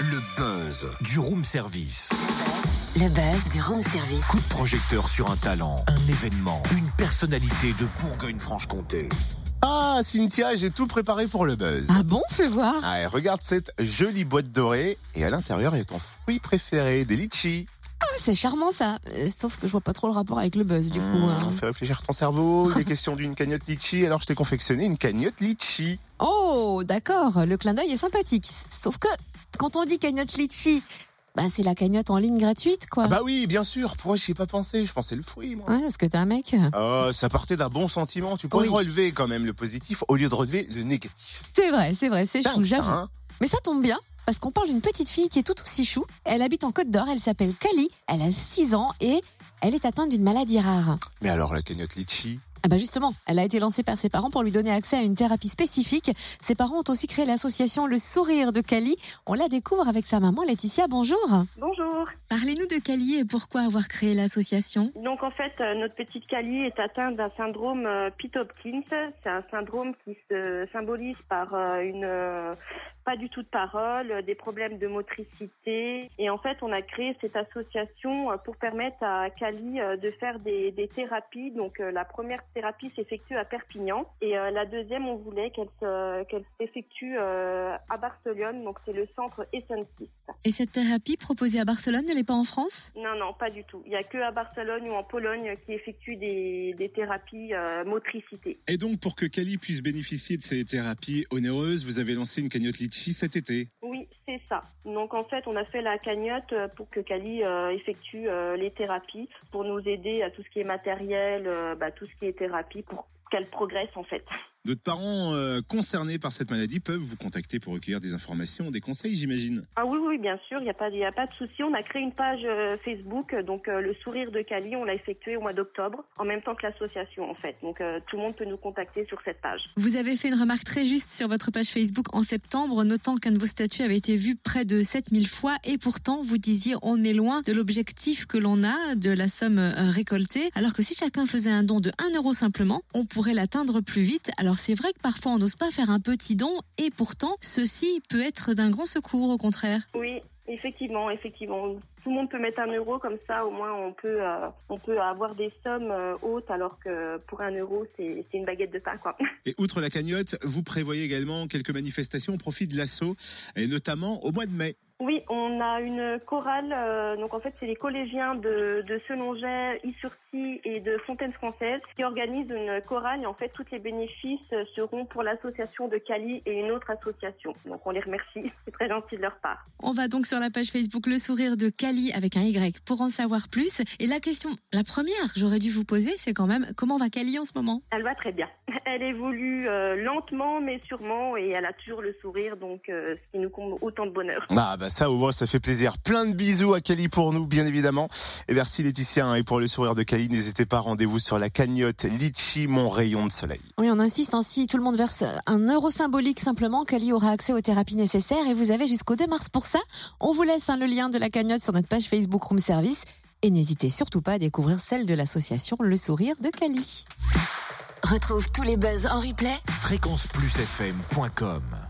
Le buzz du room service. Le buzz du room service. Coup de projecteur sur un talent, un événement, une personnalité de Bourgogne-Franche-Comté. Ah, Cynthia, j'ai tout préparé pour le buzz. Ah bon, fais voir. Allez, regarde cette jolie boîte dorée et à l'intérieur, il y a ton fruit préféré, des litchis. C'est charmant ça. Euh, sauf que je vois pas trop le rapport avec le buzz du coup. Mmh, hein. On fait réfléchir ton cerveau, il est question d'une cagnotte litchi, alors je t'ai confectionné une cagnotte litchi. Oh, d'accord. Le clin d'œil est sympathique. Sauf que quand on dit cagnotte litchi, bah, c'est la cagnotte en ligne gratuite quoi. Ah bah oui, bien sûr, pourquoi j'y ai pas pensé? Je pensais le fruit, moi. Ouais, parce que t'es un mec. Oh, ça partait d'un bon sentiment, tu pourrais Oui. relever quand même le positif au lieu de relever le négatif. C'est vrai, c'est vrai, c'est chou, j'avoue. hein Mais ça tombe bien, parce qu'on parle d'une petite fille qui est tout aussi chou. Elle habite en Côte d'Or, elle s'appelle Kali, elle a 6 ans et elle est atteinte d'une maladie rare. Mais alors la cagnotte litchi Ah bah justement, elle a été lancée par ses parents pour lui donner accès à une thérapie spécifique. Ses parents ont aussi créé l'association Le Sourire de Kali. On la découvre avec sa maman Laetitia. Bonjour. Bonjour. Parlez-nous de Kali et pourquoi avoir créé l'association? Donc en fait, euh, notre petite Kali est atteinte d'un syndrome euh, Pitt-Hopkins. C'est un syndrome qui se symbolise par euh, une pas du tout de parole, des problèmes de motricité. Et en fait, on a créé cette association pour permettre à Kali euh, de faire des, des thérapies. Donc la première thérapie s'effectue à Perpignan et euh, la deuxième, on voulait qu'elle se- qu'elle s'effectue euh, à Barcelone. Donc c'est le centre Essentis. Et cette thérapie proposée à Barcelone, elle n'est pas en France? Non, non, pas du tout. Il n'y a que à Barcelone ou en Pologne qui effectuent des, des thérapies euh, motricité. Et donc, pour que Kali puisse bénéficier de ces thérapies onéreuses, vous avez lancé une cagnotte Litchi cet été. Donc en fait, on a fait la cagnotte euh, pour que Kali euh, effectue euh, les thérapies, pour nous aider à tout ce qui est matériel, bah, tout ce qui est thérapie, pour qu'elle progresse en fait. D'autres parents euh, concernés par cette maladie peuvent vous contacter pour recueillir des informations, des conseils, j'imagine. Ah oui, oui, bien sûr, il n'y a, pas- y a pas de souci. On a créé une page euh, Facebook, donc euh, le sourire de Kali, on l'a effectué au mois d'octobre, en même temps que l'association en fait. Donc euh, tout le monde peut nous contacter sur cette page. Vous avez fait une remarque très juste sur votre page Facebook en septembre, notant qu'un de vos statuts avait été vu près de 7000 fois et pourtant vous disiez on est loin de l'objectif que l'on a, de la somme récoltée, alors que si chacun faisait un don de 1 euro simplement, on pourrait l'atteindre plus vite. Alors c'est vrai que parfois on n'ose pas faire un petit don et pourtant ceci peut être d'un grand secours au contraire. Oui, effectivement, effectivement. Tout le monde peut mettre un euro comme ça, au moins on peut, euh, on peut avoir des sommes euh, hautes, alors que pour un euro c'est c'est une baguette de pain, quoi. Et outre la cagnotte, vous prévoyez également quelques manifestations au profit de l'assaut, et notamment au mois de mai. Oui, on a une chorale. euh, donc en fait, c'est les collégiens de, de Selonget, Issurcy et de Fontaine Française qui organisent une chorale. Et en fait, tous les bénéfices seront pour l'association de Cali et une autre association. Donc on les remercie. C'est très gentil de leur part. On va donc sur la page Facebook Le Sourire de Kali avec un Y pour en savoir plus. Et la question, la première que j'aurais dû vous poser, c'est quand même comment va Kali en ce moment? Elle va très bien. Elle évolue euh, lentement mais sûrement et elle a toujours le sourire. Donc euh, ce qui nous comble autant de bonheur. Ah bah ça au moins ça fait plaisir. Plein de bisous à Kali pour nous bien évidemment. Et merci Laetitia hein, et pour le sourire de Kali, n'hésitez pas rendez-vous sur la cagnotte Litchi mon rayon de soleil. Oui, on insiste, hein, si tout le monde verse un euro symbolique simplement, Kali aura accès aux thérapies nécessaires et vous avez jusqu'au 2 mars pour ça. On vous laisse hein, le lien de la cagnotte sur notre page Facebook Room Service et n'hésitez surtout pas à découvrir celle de l'association Le Sourire de Kali. Retrouve tous les buzz en replay Fréquenceplusfm.com